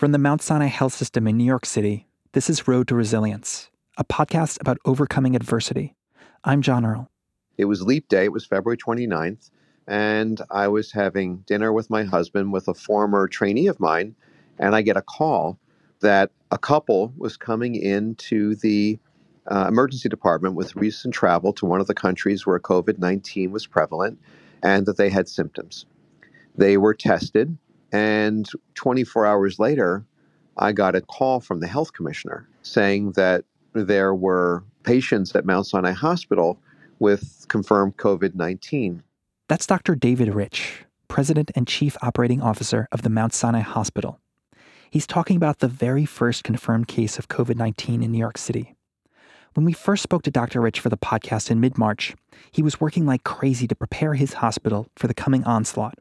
From the Mount Sinai Health System in New York City, this is Road to Resilience, a podcast about overcoming adversity. I'm John Earl. It was leap day, it was February 29th, and I was having dinner with my husband with a former trainee of mine, and I get a call that a couple was coming into the uh, emergency department with recent travel to one of the countries where COVID 19 was prevalent and that they had symptoms. They were tested and 24 hours later, I got a call from the health commissioner saying that there were patients at Mount Sinai Hospital with confirmed COVID 19. That's Dr. David Reich, President and Chief Operating Officer of the Mount Sinai Hospital. He's talking about the very first confirmed case of COVID 19 in New York City. When we first spoke to Dr. Reich for the podcast in mid March, he was working like crazy to prepare his hospital for the coming onslaught.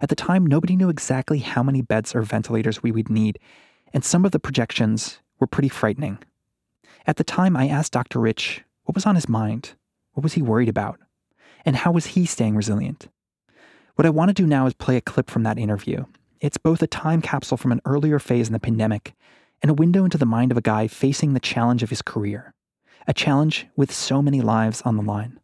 At the time, nobody knew exactly how many beds or ventilators we would need, and some of the projections were pretty frightening. At the time, I asked Dr. Reich what was on his mind, what was he worried about, and how was he staying resilient. What I want to do now is play a clip from that interview. It's both a time capsule from an earlier phase in the pandemic and a window into the mind of a guy facing the challenge of his career, a challenge with so many lives on the line.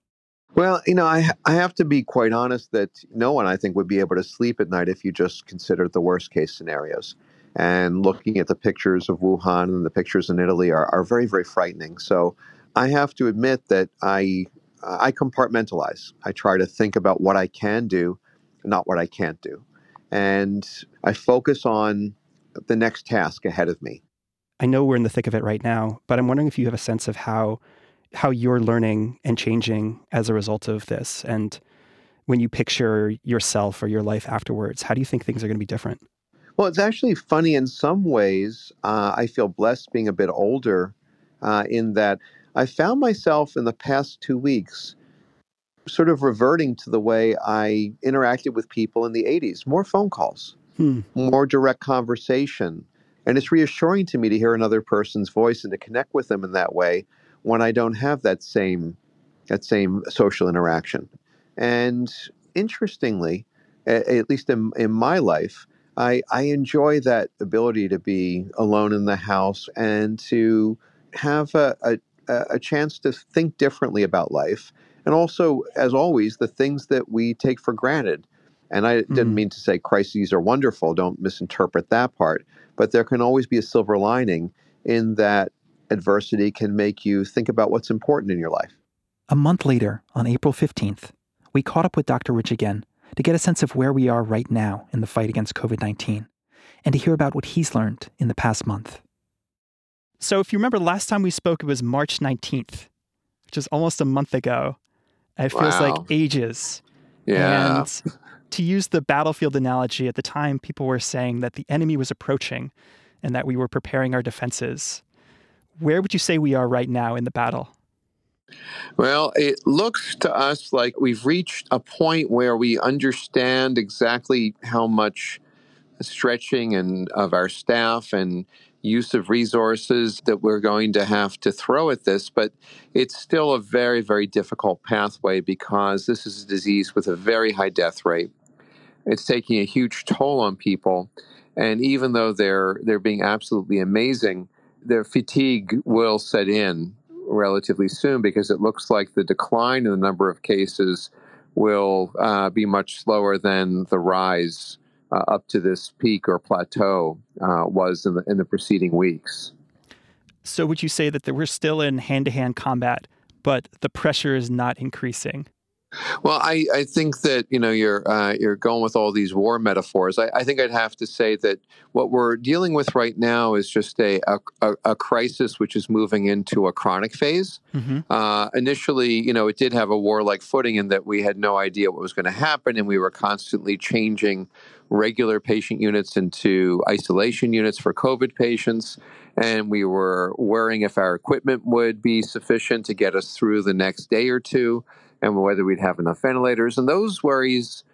Well, you know, I I have to be quite honest that no one I think would be able to sleep at night if you just considered the worst case scenarios. And looking at the pictures of Wuhan and the pictures in Italy are, are very very frightening. So I have to admit that I I compartmentalize. I try to think about what I can do, not what I can't do, and I focus on the next task ahead of me. I know we're in the thick of it right now, but I'm wondering if you have a sense of how how you're learning and changing as a result of this. And when you picture yourself or your life afterwards, how do you think things are going to be different? Well, it's actually funny in some ways. Uh, I feel blessed being a bit older uh, in that I found myself in the past two weeks sort of reverting to the way I interacted with people in the 80s more phone calls, hmm. more direct conversation. And it's reassuring to me to hear another person's voice and to connect with them in that way when I don't have that same that same social interaction. And interestingly, at, least in, in my life, I, I enjoy that ability to be alone in the house and to have a, a, a chance to think differently about life. And also, as always, the things that we take for granted. And I didn't mm-hmm. mean to say crises are wonderful, don't misinterpret that part. But there can always be a silver lining in that adversity can make you think about what's important in your life. A month later, on April 15th, we caught up with Dr. Reich again to get a sense of where we are right now in the fight against COVID 19 and to hear about what he's learned in the past month. So, if you remember last time we spoke, it was March 19th, which is almost a month ago. It feels wow. like ages. Yeah. And to use the battlefield analogy, at the time, people were saying that the enemy was approaching and that we were preparing our defenses. Where would you say we are right now in the battle? Well, it looks to us like we've reached a point where we understand exactly how much stretching and of our staff and use of resources that we're going to have to throw at this, but it's still a very, very difficult pathway because this is a disease with a very high death rate. It's taking a huge toll on people. And even though they're they're being absolutely amazing, their fatigue will set in relatively soon because it looks like the decline in the number of cases will uh, be much slower than the rise uh, up to this peak or plateau uh, was in the, in the preceding weeks. So, would you say that we're still in hand to hand combat, but the pressure is not increasing? Well, I, I think that you know you're uh, you're going with all these war metaphors. I, I think I'd have to say that what we're dealing with right now is just a a, a crisis which is moving into a chronic phase. Mm-hmm. Uh, initially, you know, it did have a warlike footing in that we had no idea what was going to happen, and we were constantly changing regular patient units into isolation units for COVID patients. And we were worrying if our equipment would be sufficient to get us through the next day or two and whether we'd have enough ventilators. And those worries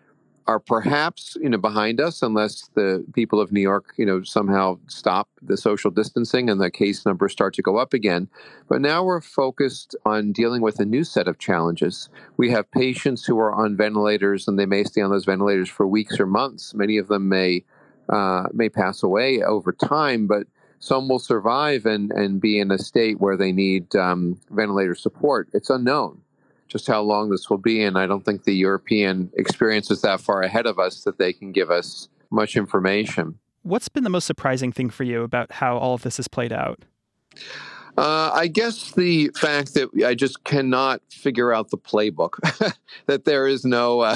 are perhaps you know behind us unless the people of New York you know somehow stop the social distancing and the case numbers start to go up again. But now we're focused on dealing with a new set of challenges. We have patients who are on ventilators and they may stay on those ventilators for weeks or months. Many of them may uh, may pass away over time, but some will survive and, and be in a state where they need um, ventilator support. It's unknown just how long this will be. And I don't think the European experience is that far ahead of us that they can give us much information. What's been the most surprising thing for you about how all of this has played out? Uh, I guess the fact that I just cannot figure out the playbook, that there is no, uh,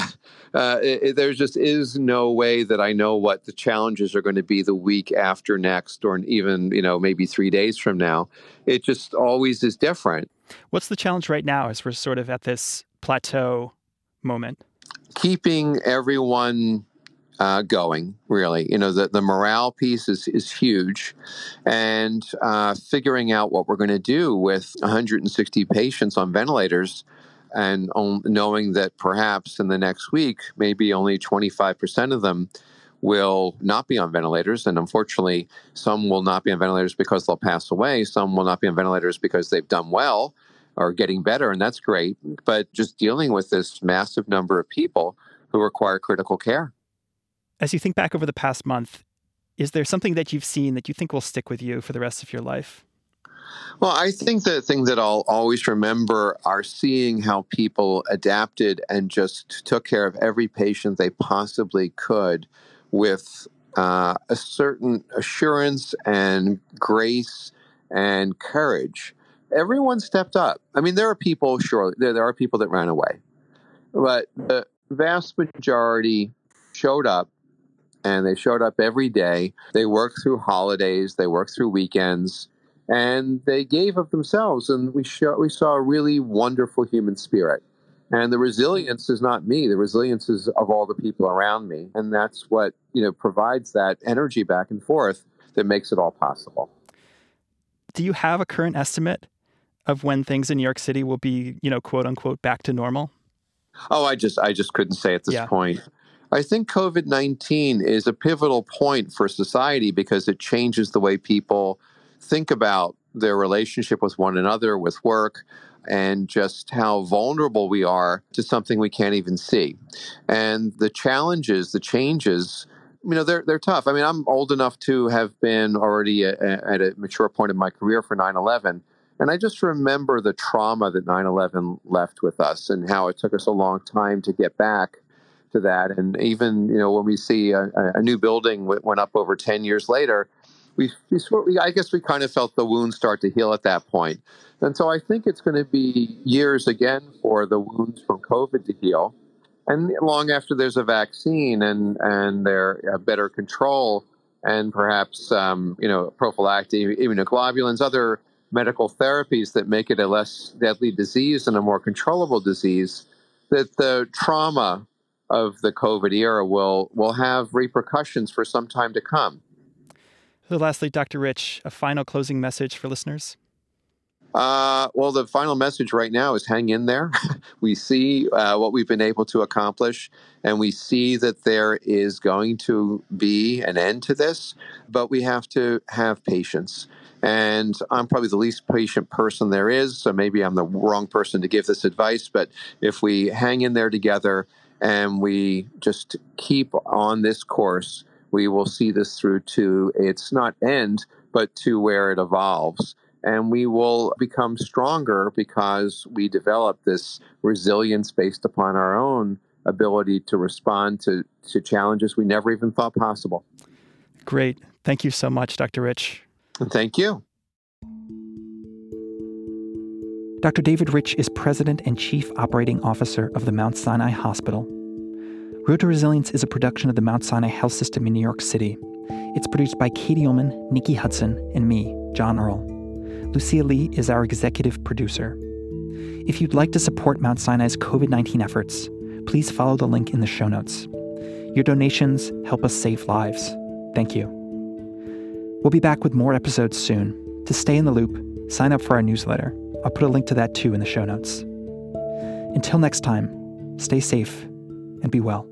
uh, there just is no way that I know what the challenges are going to be the week after next, or even you know maybe three days from now. It just always is different. What's the challenge right now as we're sort of at this plateau moment? Keeping everyone uh, going, really. You know, the, the morale piece is, is huge. And uh, figuring out what we're going to do with 160 patients on ventilators and on, knowing that perhaps in the next week, maybe only 25% of them will not be on ventilators. And unfortunately, some will not be on ventilators because they'll pass away. Some will not be on ventilators because they've done well or getting better, and that's great. But just dealing with this massive number of people who require critical care. As you think back over the past month, is there something that you've seen that you think will stick with you for the rest of your life? Well, I think the thing that I'll always remember are seeing how people adapted and just took care of every patient they possibly could with uh, a certain assurance and grace and courage. Everyone stepped up. I mean, there are people, sure, there, there are people that ran away, but the vast majority showed up and they showed up every day. They worked through holidays, they worked through weekends, and they gave of themselves. And we, show, we saw a really wonderful human spirit. And the resilience is not me. The resilience is of all the people around me. And that's what, you know, provides that energy back and forth that makes it all possible. Do you have a current estimate of when things in New York City will be, you know, quote unquote back to normal? Oh, I just I just couldn't say at this yeah. point. I think COVID 19 is a pivotal point for society because it changes the way people think about their relationship with one another, with work, and just how vulnerable we are to something we can't even see. And the challenges, the changes, you know, they're, they're tough. I mean, I'm old enough to have been already a, a, at a mature point in my career for 9 11. And I just remember the trauma that 9 11 left with us and how it took us a long time to get back to that. And even you know when we see a, a new building went up over ten years later, we, we, I guess we kind of felt the wounds start to heal at that point. And so I think it's going to be years again for the wounds from COVID to heal. And long after there's a vaccine and and there a better control and perhaps um, you know prophylactic immunoglobulins, other medical therapies that make it a less deadly disease and a more controllable disease, that the trauma of the COVID era will will have repercussions for some time to come. So, lastly, Dr. Reich, a final closing message for listeners. Uh, well, the final message right now is hang in there. we see uh, what we've been able to accomplish, and we see that there is going to be an end to this, but we have to have patience. And I'm probably the least patient person there is, so maybe I'm the wrong person to give this advice. But if we hang in there together and we just keep on this course, we will see this through to its not end, but to where it evolves. And we will become stronger because we develop this resilience based upon our own ability to respond to, to challenges we never even thought possible. Great. Thank you so much, Dr. Reich. Thank you. Dr. David Reich is President and Chief Operating Officer of the Mount Sinai Hospital. Road to Resilience is a production of the Mount Sinai Health System in New York City. It's produced by Katie Ullman, Nikki Hudson, and me, John Earl. Lucia Lee is our executive producer. If you'd like to support Mount Sinai's COVID 19 efforts, please follow the link in the show notes. Your donations help us save lives. Thank you. We'll be back with more episodes soon. To stay in the loop, sign up for our newsletter. I'll put a link to that too in the show notes. Until next time, stay safe and be well.